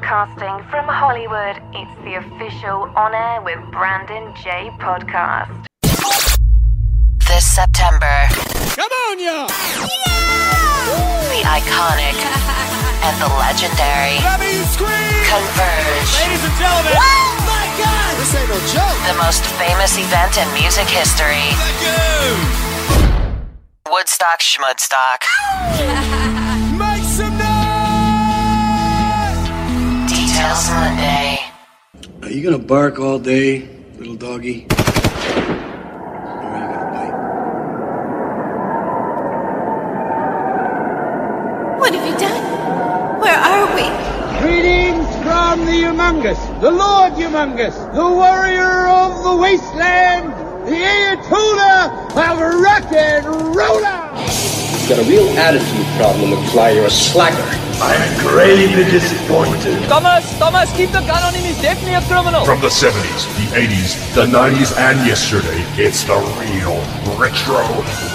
Broadcasting from Hollywood, it's the official On Air with Brandon Jay podcast. This September, Come on, y'all! the iconic and the legendary Let me scream! converge. Ladies and gentlemen! Oh my God! This ain't no joke. The most famous event in music history. Woodstock Schmudstock. Details Monday. Are you gonna bark all day, little doggy? Or are you gonna bite? What have you done? Where are we? Greetings from the Humongous, the Lord Humongous, the warrior of the wasteland, the Ayatollah of rock and roller. You've got a real attitude problem, McFly. You're a slacker. I'm gravely disappointed. Thomas, Thomas, keep the gun on him. He's definitely a criminal. From the 70s, the 80s, the 90s, and yesterday, it's the real Retro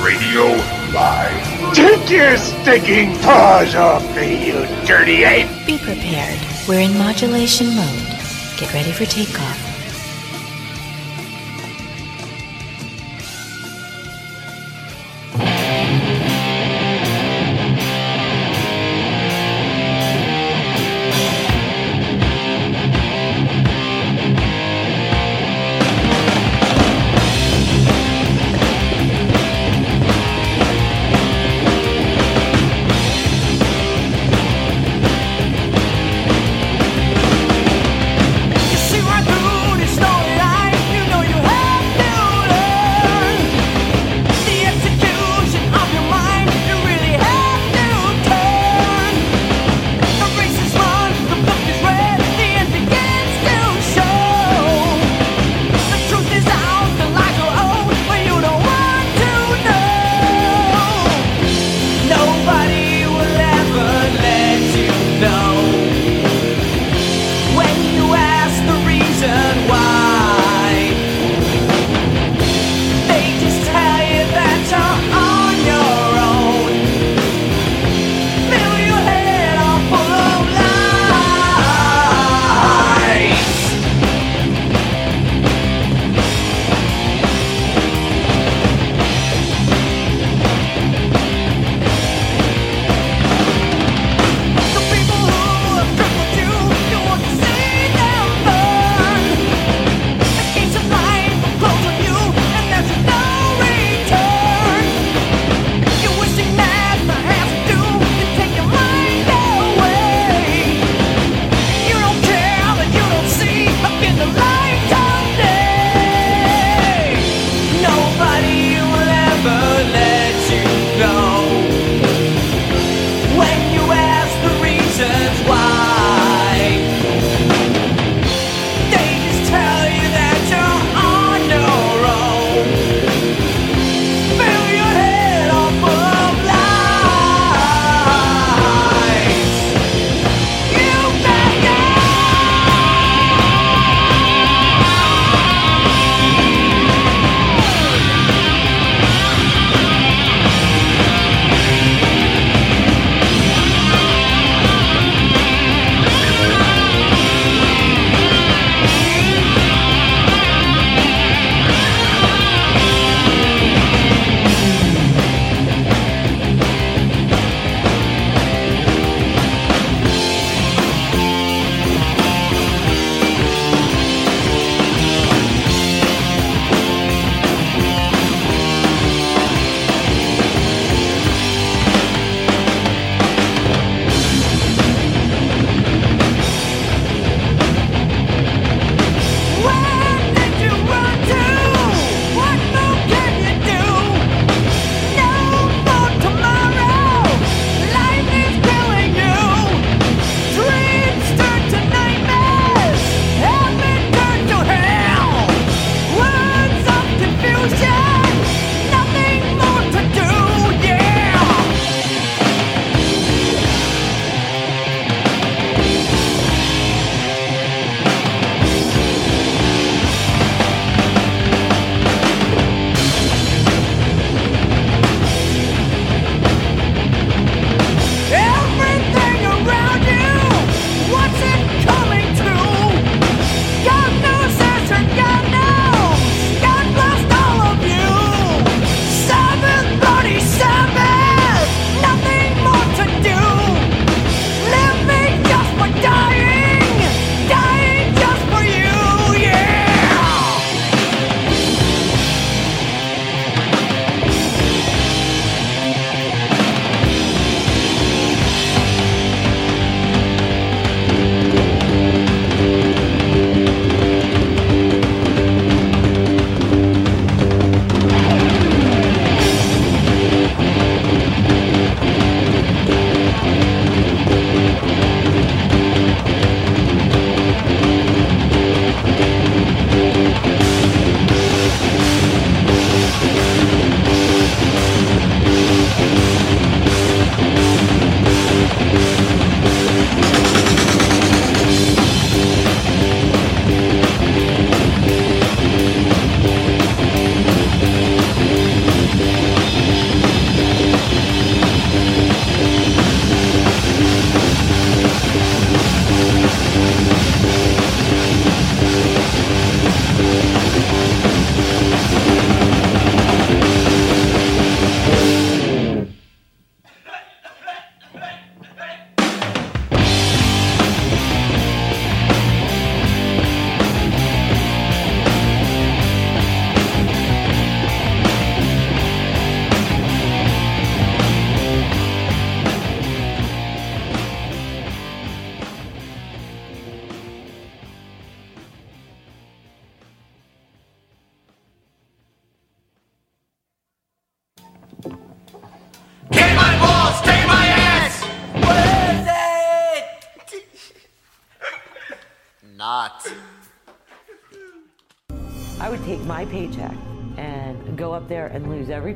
Radio Live. Take your stinking paws off me, you dirty ape! Be prepared. We're in modulation mode. Get ready for takeoff.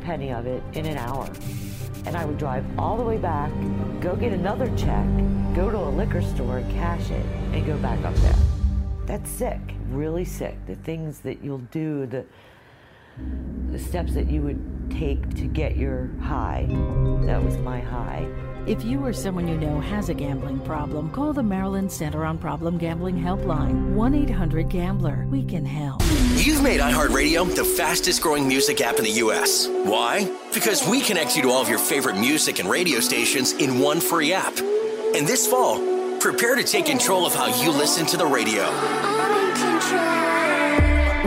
Penny of it in an hour. And I would drive all the way back, go get another check, go to a liquor store, cash it, and go back up there. That's sick, really sick. The things that you'll do, the the steps that you would take to get your high. That was my high. If you or someone you know has a gambling problem, call the Maryland Center on Problem Gambling Helpline 1 800 Gambler. We can help. You've made iHeartRadio the fastest growing music app in the U.S. Why? Because we connect you to all of your favorite music and radio stations in one free app. And this fall, prepare to take control of how you listen to the radio.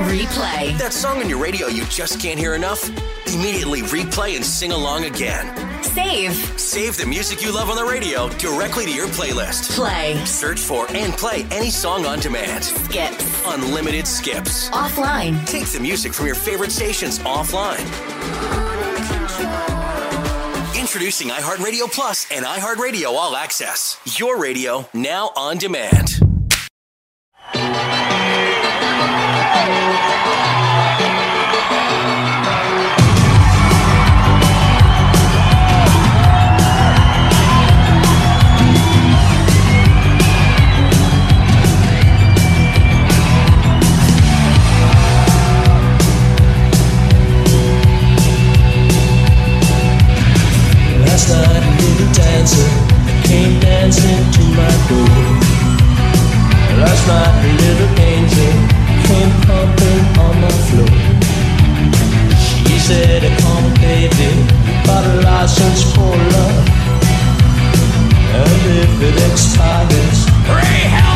Replay. That song on your radio you just can't hear enough? Immediately replay and sing along again. Save. Save the music you love on the radio directly to your playlist. Play. Search for and play any song on demand. Skips. Unlimited skips. Offline. Take the music from your favorite stations offline. Introducing iHeartRadio Plus and iHeartRadio All Access. Your radio now on demand. Dancing to my door. Last night a little angel came pumping on my floor. She said, "Come, baby, got a license for love, and if it expires, pray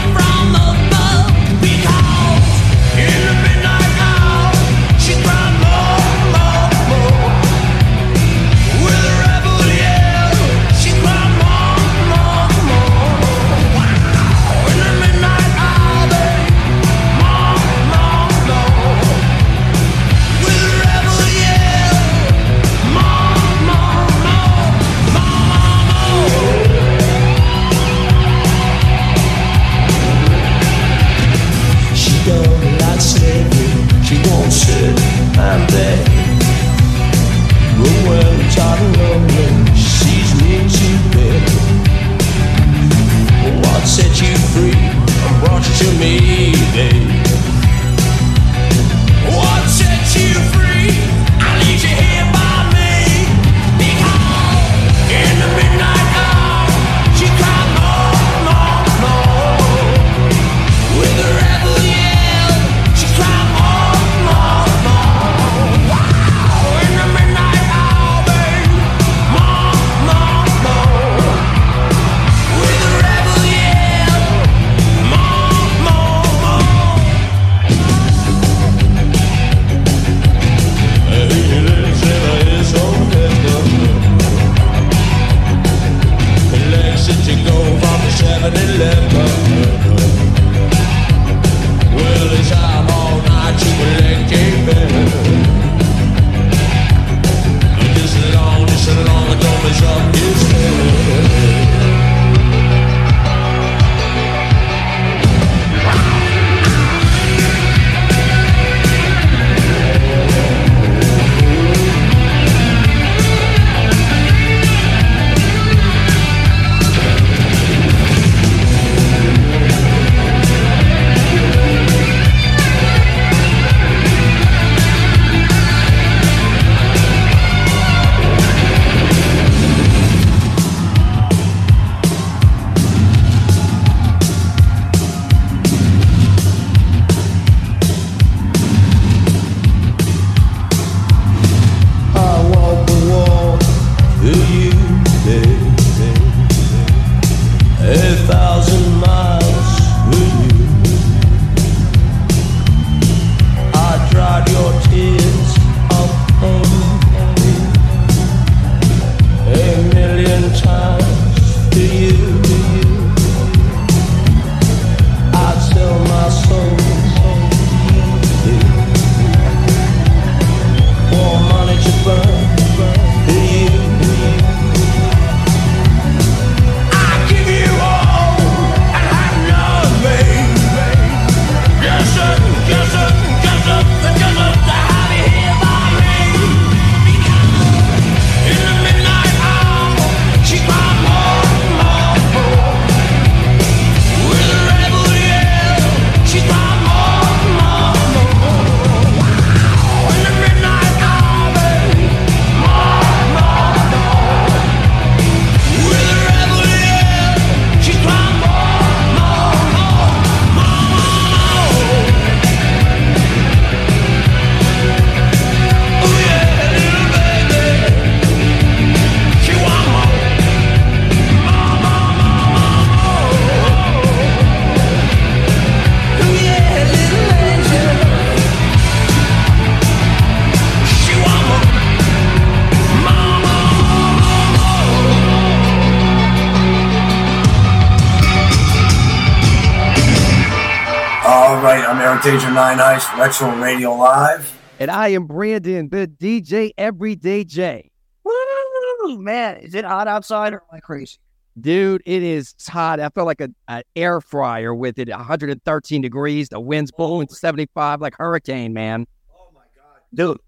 right, I'm Eric Danger Nine Ice, Retro Radio Live. And I am Brandon, the DJ Everyday Jay. Woo, man, is it hot outside or am I crazy? Dude, it is hot. I feel like an air fryer with it 113 degrees. The wind's blowing 75 like hurricane, man. Oh my God. Dude,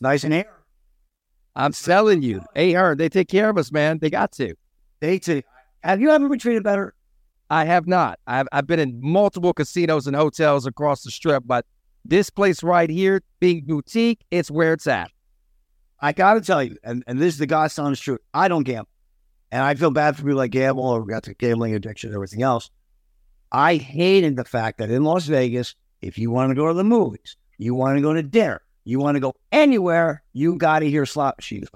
nice and air. I'm selling you. Hey, her, they take care of us, man. They got to. They to. Have you ever been treated better? I have not. I've, I've been in multiple casinos and hotels across the strip, but this place right here, being boutique, it's where it's at. I got to tell you, and, and this is the God's honest truth. I don't gamble. And I feel bad for people like gamble or got the gambling addiction and everything else. I hated the fact that in Las Vegas, if you want to go to the movies, you want to go to dinner, you want to go anywhere, you got to hear slot machines.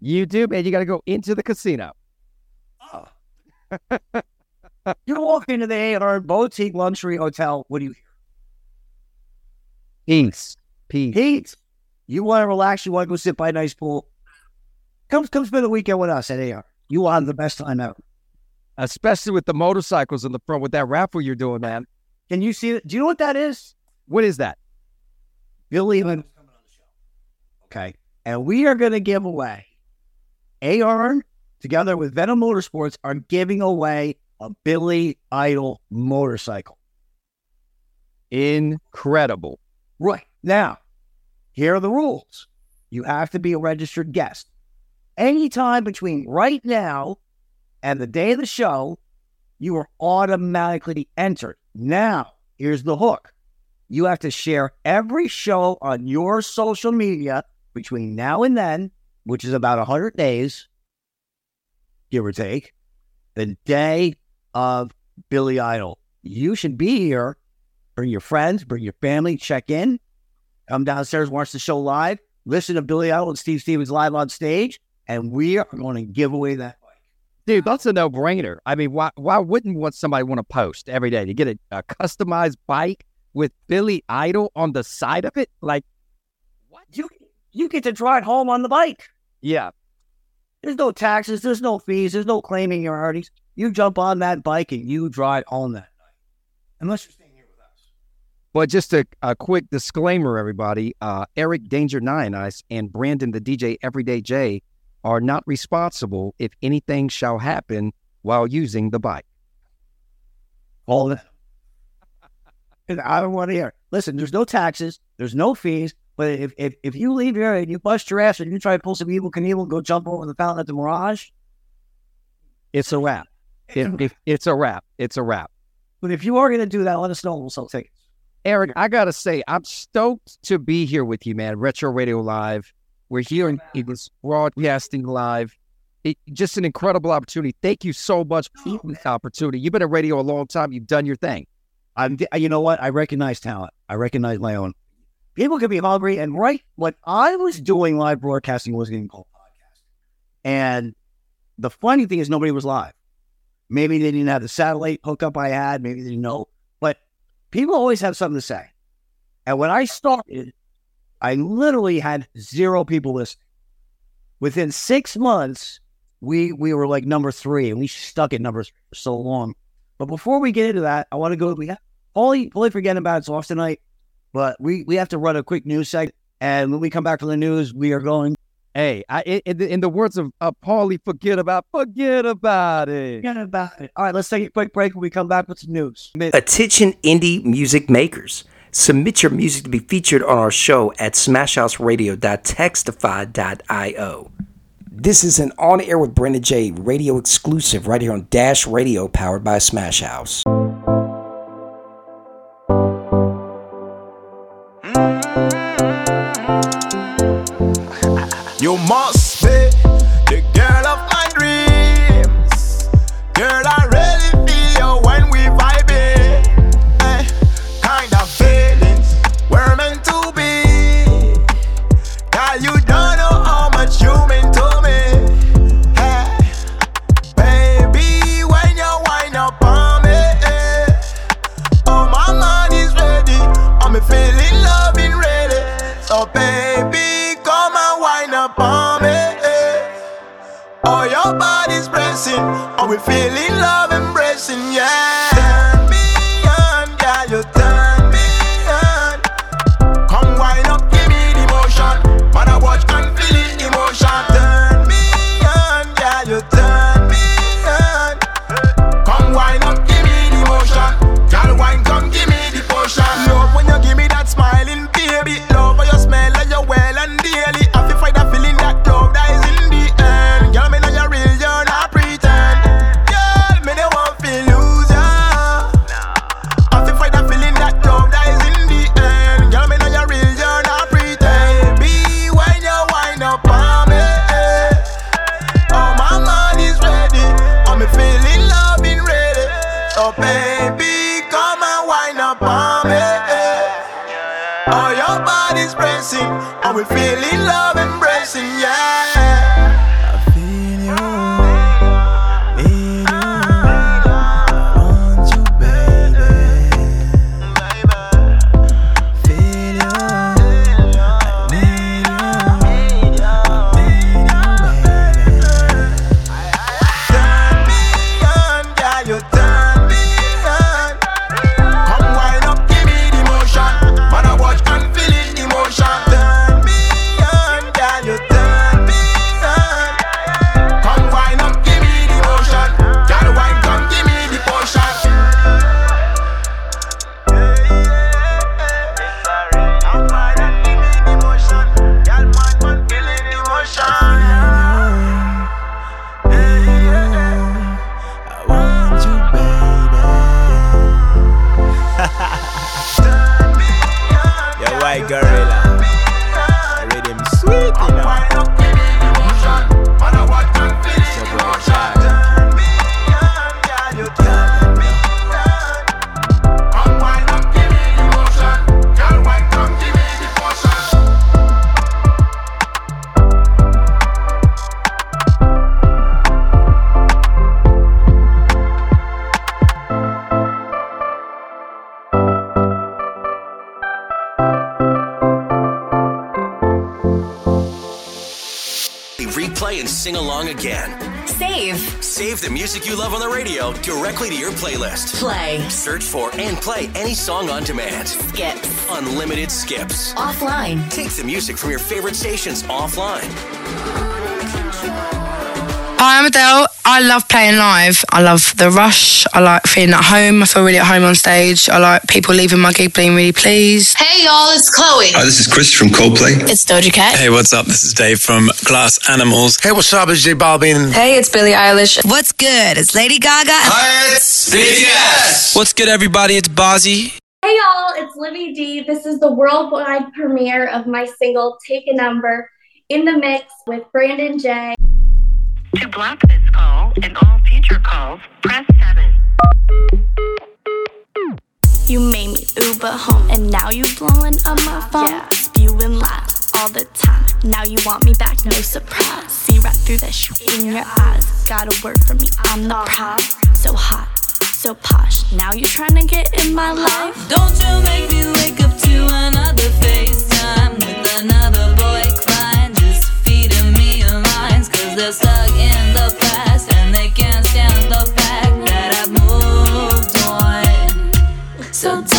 You do, man. You got to go into the casino. Oh. you walk into the AR boutique luxury hotel. What do you hear? Peace. Peace. You want to relax. You want to go sit by a nice pool. Come, come spend the weekend with us at AR. You will have the best time ever. Especially with the motorcycles in the front with that raffle you're doing, man. Can you see it? Do you know what that is? What is that? Billy Evans coming on the show. Okay. And we are going to give away AR together with Venom Motorsports are giving away a Billy Idol motorcycle. Incredible. Right. Now, here are the rules. You have to be a registered guest. Anytime between right now and the day of the show, you are automatically entered. Now, here's the hook. You have to share every show on your social media between now and then, which is about 100 days, give or take, the day of Billy Idol. You should be here. Bring your friends, bring your family, check in, come downstairs, watch the show live, listen to Billy Idol and Steve Stevens live on stage, and we are going to give away that bike. Dude, that's a no brainer. I mean, why why wouldn't want somebody want to post every day to get a, a customized bike with Billy Idol on the side of it? Like, what? You you get to drive home on the bike. Yeah. There's no taxes, there's no fees, there's no claiming your earnings. You jump on that bike and you drive on that night. Unless you're staying here with us. But just a, a quick disclaimer, everybody. Uh, Eric Danger Nine Ice and Brandon the DJ Everyday Jay are not responsible if anything shall happen while using the bike. All that. I don't want to hear. Listen, there's no taxes, there's no fees. But if, if, if you leave here and you bust your ass and you try to pull some Evel Knievel and go jump over the fountain at the Mirage, it's a wrap. It, it, it's a wrap. It's a wrap. But if you are going to do that, let us know. We'll sell tickets. Eric, I got to say, I'm stoked to be here with you, man. Retro Radio Live. We're here in, in this broadcasting live. It, just an incredible opportunity. Thank you so much for oh, this opportunity. You've been at radio a long time. You've done your thing. I'm, you know what? I recognize talent. I recognize my own. People can be hungry, and right what I was doing live broadcasting was getting called podcast. And the funny thing is, nobody was live. Maybe they didn't have the satellite hookup I had. Maybe they didn't know. But people always have something to say. And when I started, I literally had zero people listening. Within six months, we we were like number three, and we stuck at number three for so long. But before we get into that, I want to go. We have only only forgetting about it's off tonight, but we we have to run a quick news segment. And when we come back from the news, we are going. Hey, I, in, the, in the words of uh, Paulie, forget about forget about it. Forget about it. All right, let's take a quick break. When we come back with some news. Attention, indie music makers. Submit your music to be featured on our show at smashhouseradio.textify.io. This is an on air with Brandon Jay radio exclusive right here on Dash Radio, powered by Smashhaus. You sing along again. Save. Save the music you love on the radio directly to your playlist. Play. Search for and play any song on demand. Skips. Unlimited skips. Offline. Take the music from your favorite stations offline. Hi, I'm Adele. I love playing live. I love the rush. I like feeling at home. I feel really at home on stage. I like people leaving my gig being really pleased. Hey y'all, it's Chloe. Hi, this is Chris from Coldplay. It's Doja Cat. Hey, what's up? This is Dave from Glass Animals. Hey, what's up? It's J Balvin. Hey, it's Billie Eilish. What's good? It's Lady Gaga. Hi, it's BTS. What's good, everybody? It's Bazzi. Hey y'all, it's Livy D. This is the worldwide premiere of my single Take a Number in the mix with Brandon Jay. To block this call and all future calls, press 7. You made me Uber home, and now you blowing up my phone. Yeah. Viewing live all the time. Now you want me back, no surprise. See right through that shit in your eyes. Gotta work for me, I'm the uh-huh. prize. So hot, so posh. Now you're trying to get in my uh-huh. life. Don't you make me wake up to another FaceTime with another boy crying, just feeding me lines, cause they're stuck in the past So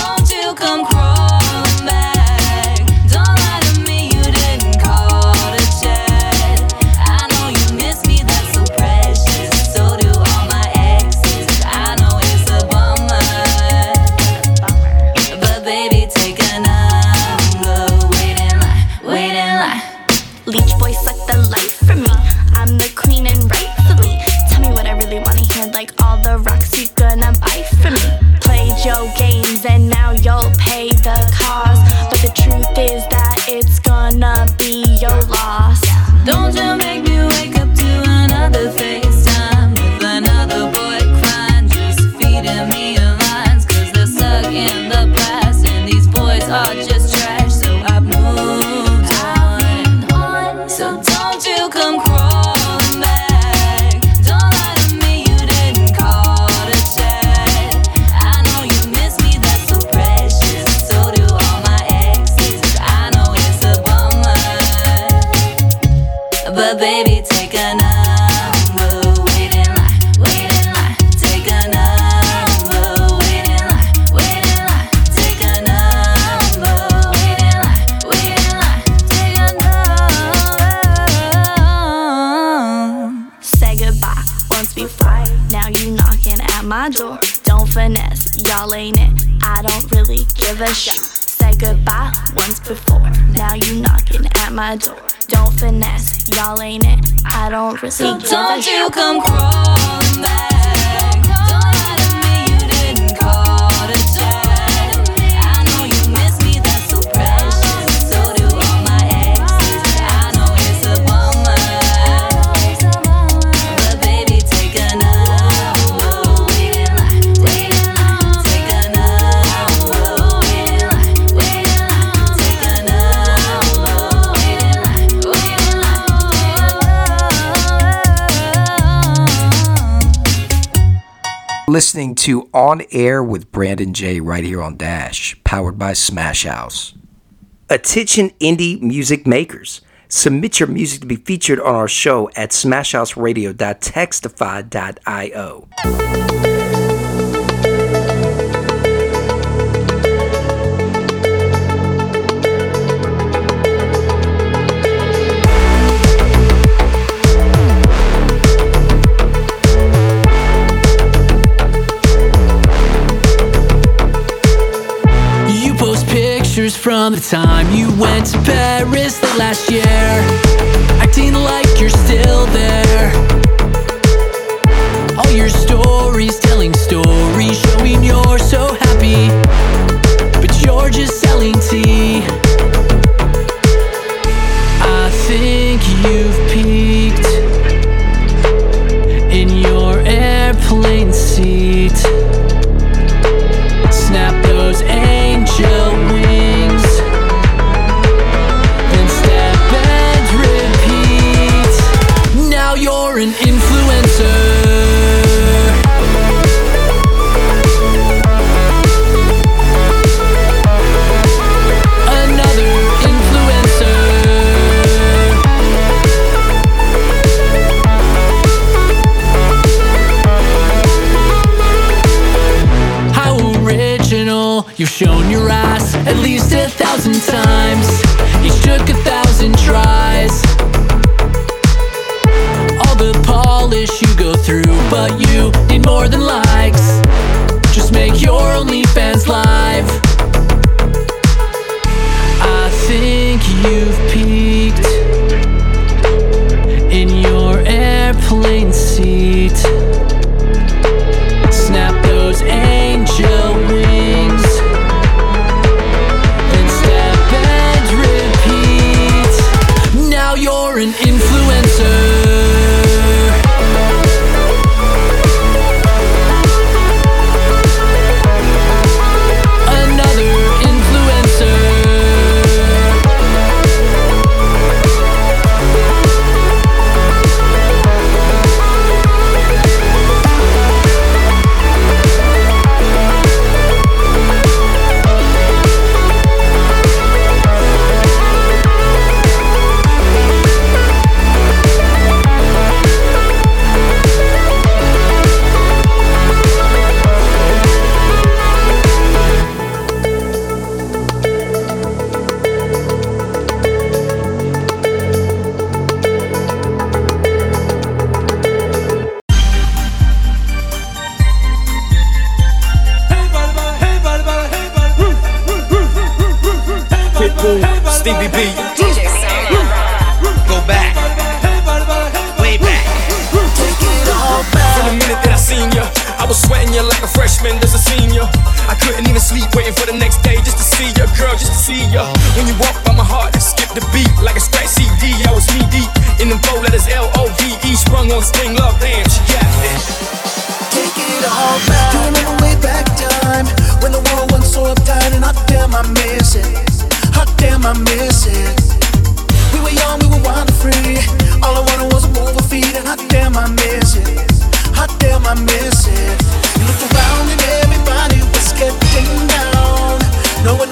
listening to On Air with Brandon Jay right here on Dash, powered by Smashhaus. Attention indie music makers. Submit your music to be featured on our show at smashhouseradio.textify.io. pictures from the time you went to Paris late last year, acting like you're still there. All your stories telling stories, showing you're so happy, but you're just selling tea. I think shown your ass at least a thousand times. Each took a thousand tries. All the polish you go through But you need more than likes. Just make your OnlyFans live. I think you've peaked In your airplane L O V E, sprung on sting love, damn, she got me. Take it all back. Do you remember way back time when the world was so uptight and hot damn I miss it. Hot damn I miss it. We were young, we were wild and free. All I wanted was a move of feet and hot damn I miss it. Hot damn I miss it. You looked around and everybody was getting down. No one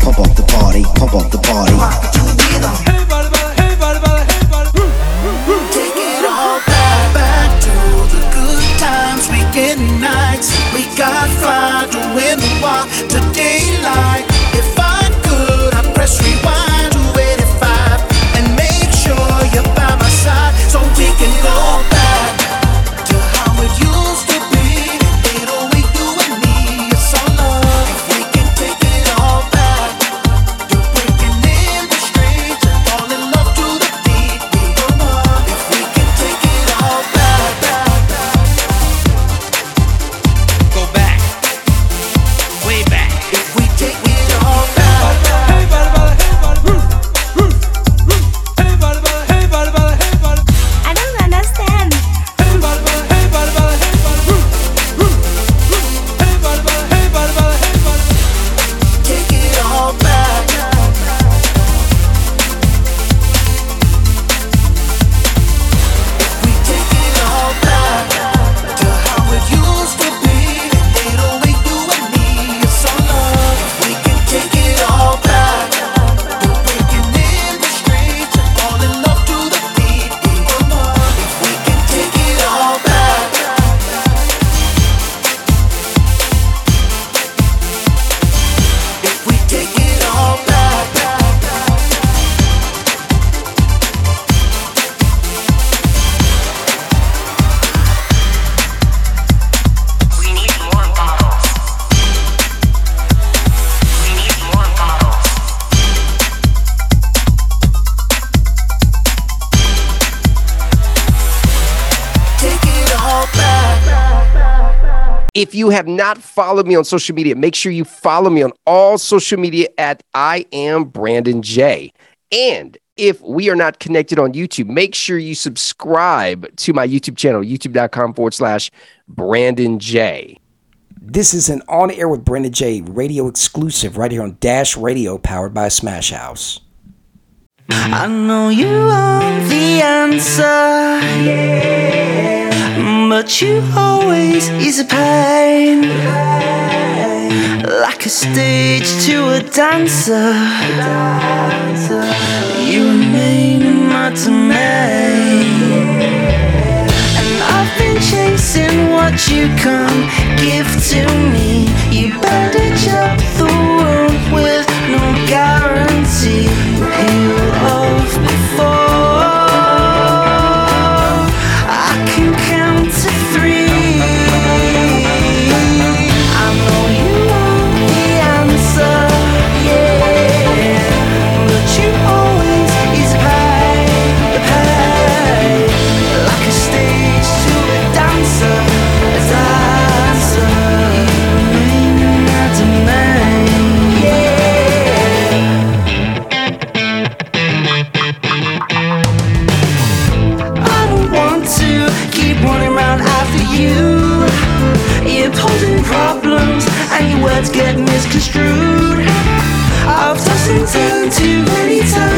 pump up the party, pump up the party. If you have not followed me on social media, make sure you follow me on all social media at I am Brandon Jay. And if we are not connected on YouTube, make sure you subscribe to my YouTube channel, youtube.com forward slash Brandon Jay. This is an on air with Brandon Jay radio exclusive right here on Dash Radio, powered by Smashhaus. I know you are the answer. Yeah much you always is a pain. Like a stage to a dancer. You remain my domain. And I've been chasing what you can give to me. You bandage up the wound with no guarantee. Heal off before. words get misconstrued. I've tossed and turned too many times.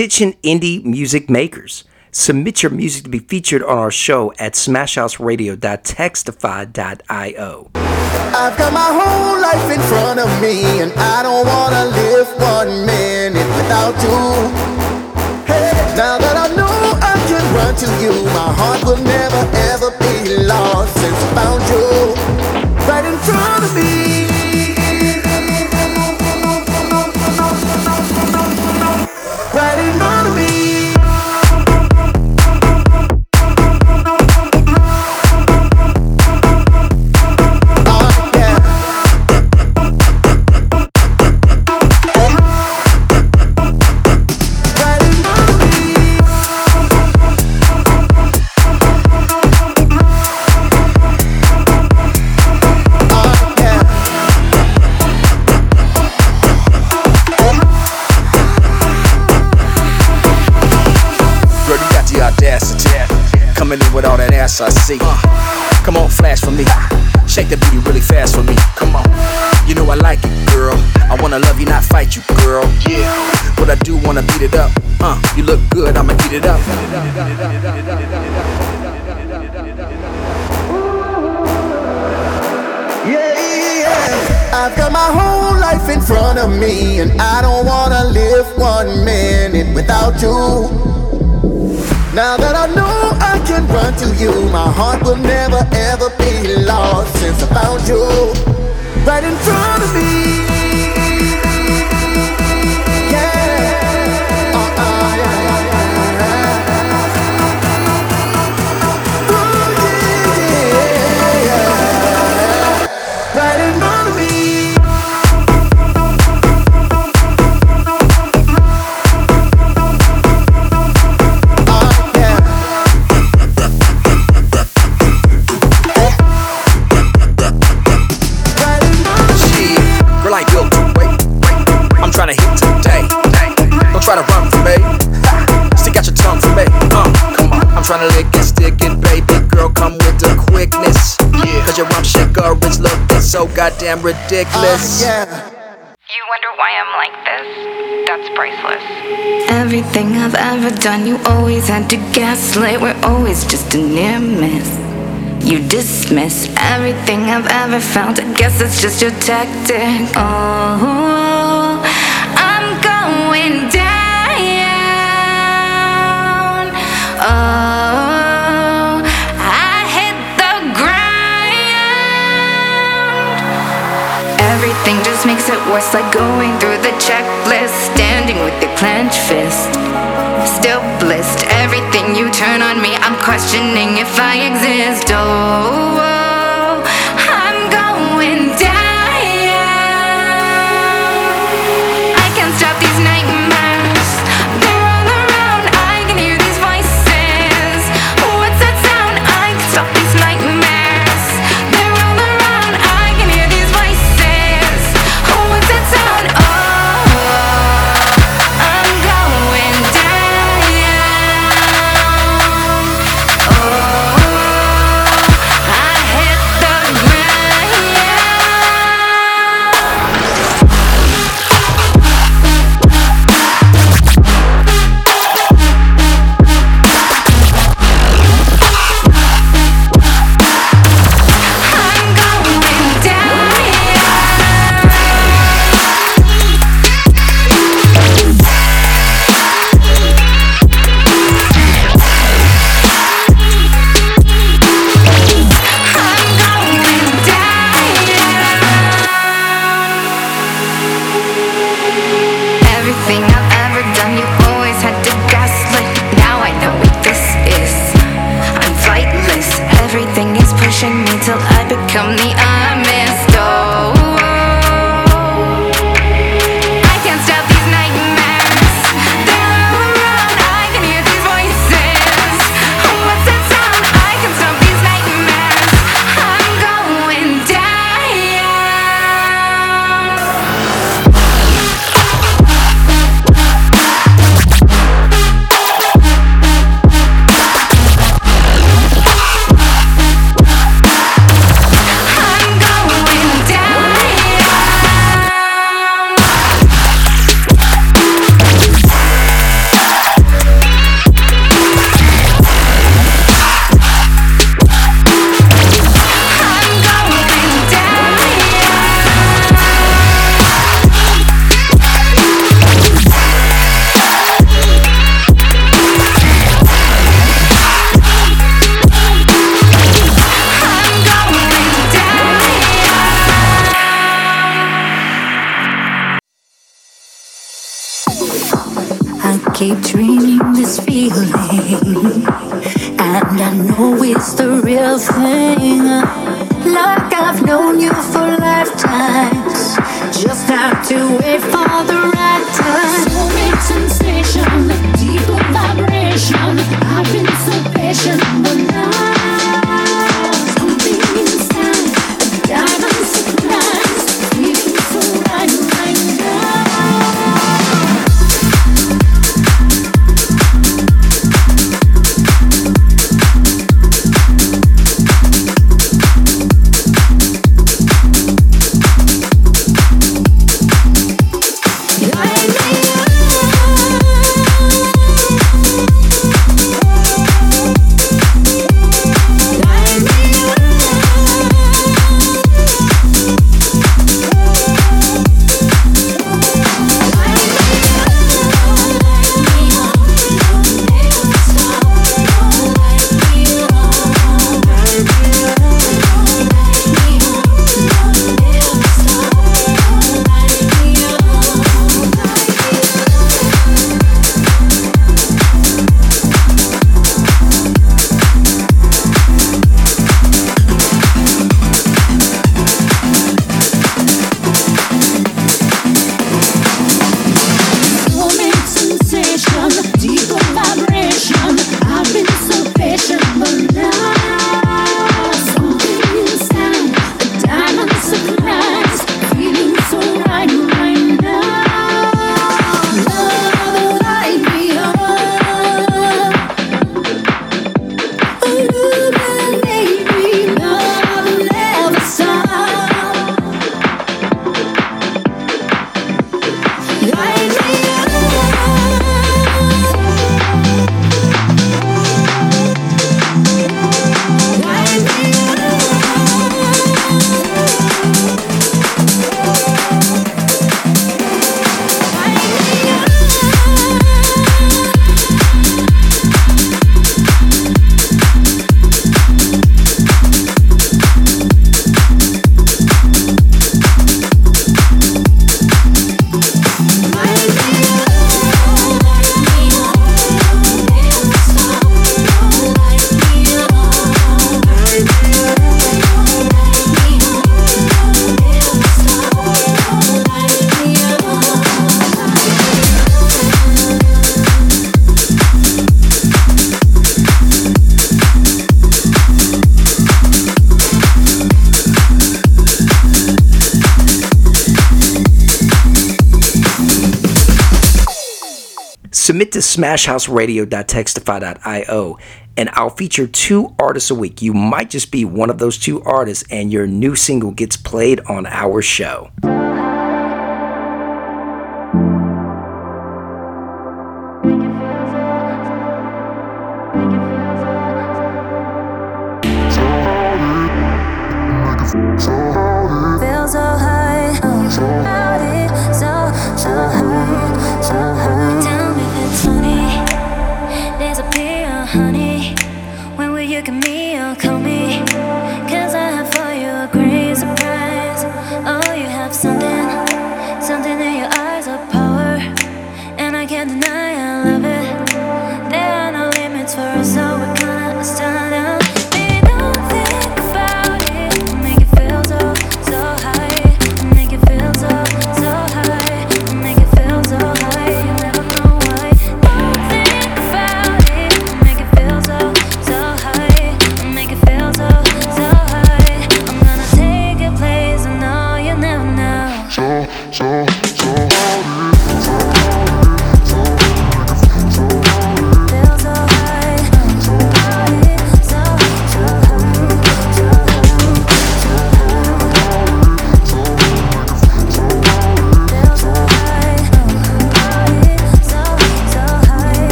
Attention indie music makers. Submit your music to be featured on our show at smashhausradio.txtify.io. I've got my whole life in front of me, and I don't wanna live one minute without you. Hey, now that I know I can run to you, my heart will never ever be lost since I found you right in front of me. With all that ass I see. Come on, flash for me. Shake the booty really fast for me. Come on. You know I like it, girl. I wanna love you, not fight you, girl. Yeah. But I do wanna beat it up. Uh, you look good, I'ma eat it up. Yeah. I've got my whole life in front of me, and I don't wanna live one minute without you. Now that I know I can run to you, my heart will never ever be lost since I found you right in front of me. So goddamn ridiculous. Uh, yeah You wonder why I'm like this? That's priceless. Everything I've ever done, you always had to gaslight. We're always just a near miss. You dismiss everything I've ever felt. I guess it's just your tactic. Oh, I'm going down. Oh, just makes it worse, like going through the checklist, standing with your clenched fist. Still blissed, everything you turn on me, I'm questioning if I exist. Oh, oh. me till I become the I'm in store. thing. Like I've known you for lifetimes. Just have to wait for the Submit to smashhausradio.txtify.io and I'll feature two artists a week. You might just be one of those two artists and your new single gets played on our show.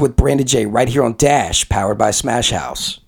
with Brandon Jay right here on Dash, powered by Smashhaus.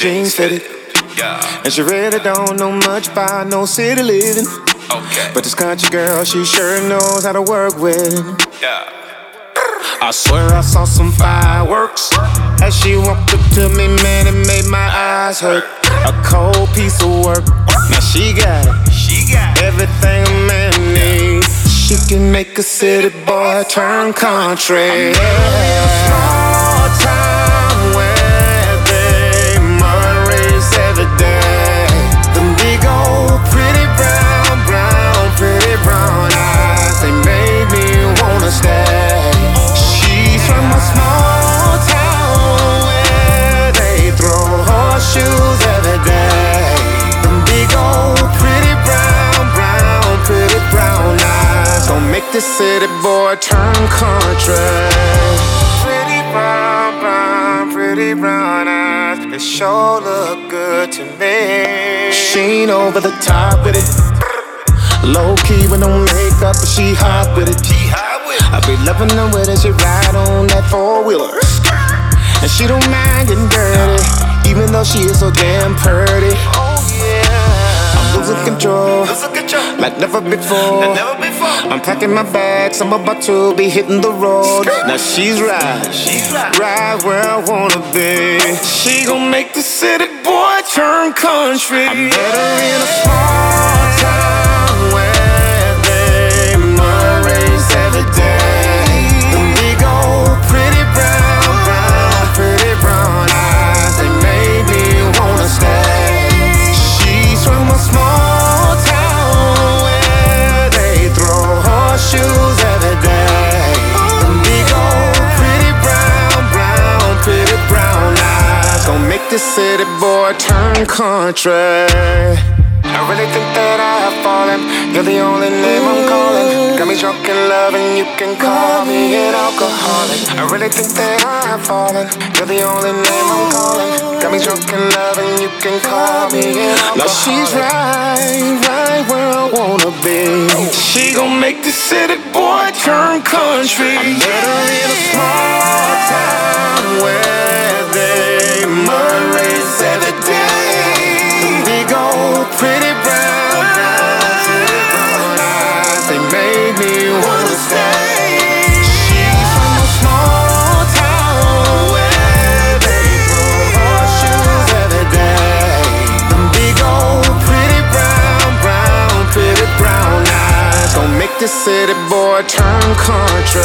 Painted said it. fitted. And she really don't know much about no city living. But this country girl, she sure knows how to work with. I swear I saw some fireworks as she walked up to me, man, it made my eyes hurt. A cold piece of work. Now she got it. She got everything a man needs. She can make a city boy turn country. Make this city boy turn country. Pretty brown, brown, pretty brown eyes. They sure look good to me. She ain't over the top with it. Low key with no makeup, but she hot with it. I be loving the way that she ride on that four wheeler. And she don't mind getting dirty, even though she is so damn pretty. Oh yeah, I'm losing control, like never before. I'm packing my bags, I'm about to be hitting the road. Now she's right, right where I wanna be. She gon' make the city boy turn country. I met her in a small town city boy turn country. I really think that I have fallen. You're the only name I'm calling. Got me drunk in love, and you can call me an alcoholic. I really think that I have fallen. You're the only name I'm calling. Got me drunk in love, and you can call me an alcoholic. Now she's right, right where I wanna be. She gon' make the city boy turn country. I met her in a small town where they this city boy turn country.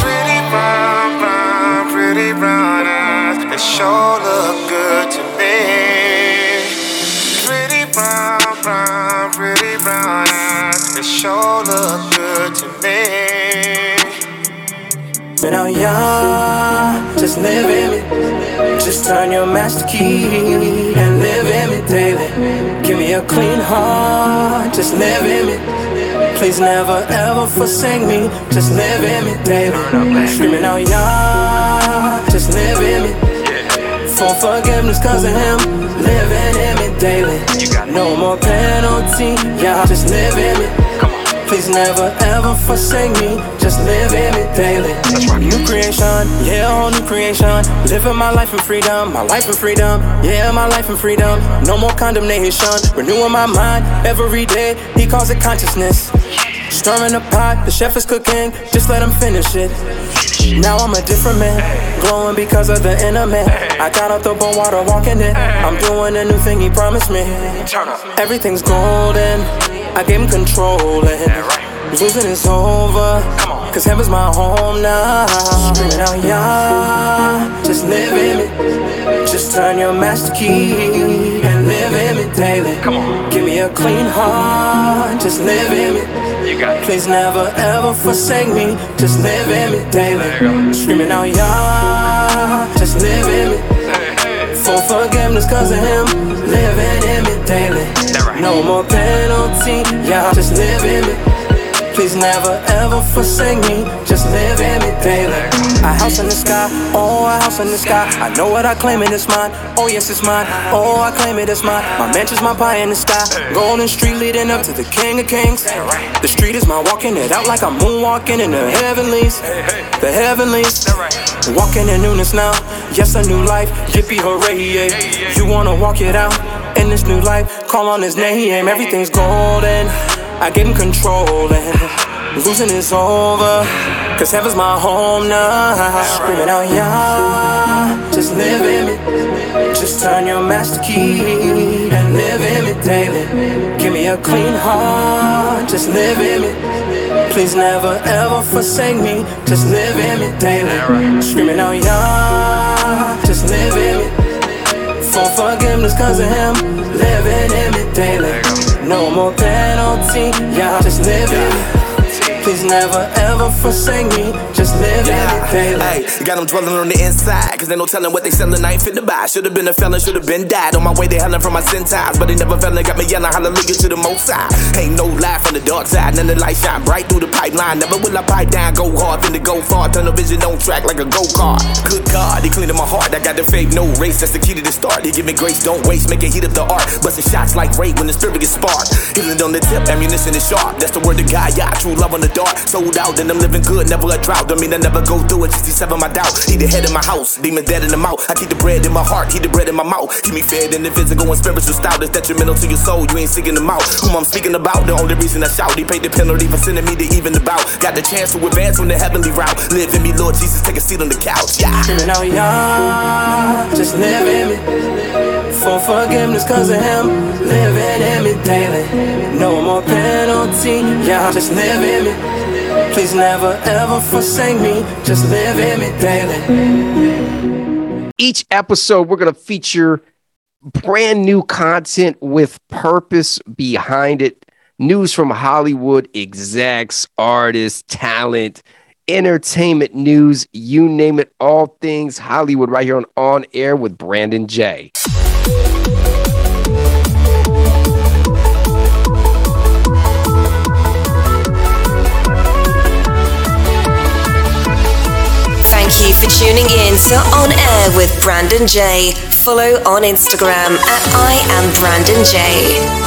Pretty brown, brown, pretty brown sure look good to me. Pretty brown, brown, pretty brown eyes. They sure look good to me. When I'm young, just live in me. Just turn your master key and live in me daily. Give me a clean heart, just live in me. Please never ever forsake me, just live in me daily. Screaming out, yeah, just live in me. For forgiveness, cause of him, living in me daily. No more penalty, yeah, i just live in me. Please never ever forsake me, just live in it daily. New creation, yeah, whole new creation. Living my life in freedom, my life in freedom, yeah, my life in freedom. No more condemnation, renewing my mind every day. He calls it consciousness. Stirring the pot, the chef is cooking, just let him finish it. Now I'm a different man, glowing because of the inner man. I got out the boat water, walking it. I'm doing a new thing he promised me. Everything's golden, I gave him control and losing is over. Cause heaven's my home now. Screaming out, yeah, just live in it. Just turn your master key in it daily. Come on. Give me a clean heart, just live in it. Please never ever forsake me, just live in it daily. Screaming out, yeah, just live in it. For forgiveness cause of him, living in it daily. No more penalty, yeah, just live in it. Please never ever forsake me, just live in it daily. A house in the sky, oh, a house in the sky. I know what I claim it is mine. Oh, yes, it's mine. Oh, I claim it, it is mine. My mansion's my pie in the sky. Golden street leading up to the king of kings. The street is my walking it out like I'm moonwalking in the heavenlies. The heavenlies. Walking in newness now. Yes, a new life. Yippee hooray, yeah. You wanna walk it out in this new life? Call on his name. Everything's golden. I in control and losing is over. Cause heaven's my home now. Screaming out, yeah. Just live in me. Just turn your master key and live in me daily. Give me a clean heart. Just live in me. Please never ever forsake me. Just live in me daily. Screaming out, yeah. Just live in me. For forgiveness cause of him. Living in me daily. No more penalty. Yeah, just living. Please never ever forsake me. Just live in it. Hey, got them dwelling on the inside, cause they no telling what they selling. I ain't fit to buy. Should've been a felon, should've been died. On my way, they hellin' from my sin ties. But they never fell and got me yelling hallelujah to the most high. Ain't no lie from the dark side, none of the light shine bright through the pipeline. Never will I pipe down, go hard, then to go far. Turn the vision on track like a go kart. Good God, he cleaning my heart. I got the faith, no race. That's the key to the start. He give me grace, don't waste, make it heat up the art. Busting shots like rape when the spirit gets sparked. Healing on the tip, ammunition is sharp. That's the word of God, yeah. True love on the dark. Sold out, then I'm living good, never a drought. Don't mean I never go through it, 67 my doubt. He the head in my house, demon dead in the mouth. I keep the bread in my heart, he the bread in my mouth. Keep me fed in the physical and spiritual style that's detrimental to your soul. You ain't seeking them out. Whom I'm speaking about, the only reason I shout. He paid the penalty for sending me to even about. Got the chance to advance on the heavenly route. Live in me, Lord Jesus, take a seat on the couch. Yeah. Out, yeah. Just living. For forgiveness cause of him. Living in me daily. No more penalty. Yeah, just living in me. Please never ever forsake me. Just live in me daily. Each episode, we're going to feature brand new content with purpose behind it. News from Hollywood, execs, artists, talent, entertainment news, you name it, all things Hollywood right here on On Air with Brandon J. you for tuning in to On Air with Brandon Jay. Follow on Instagram at I am Brandon J.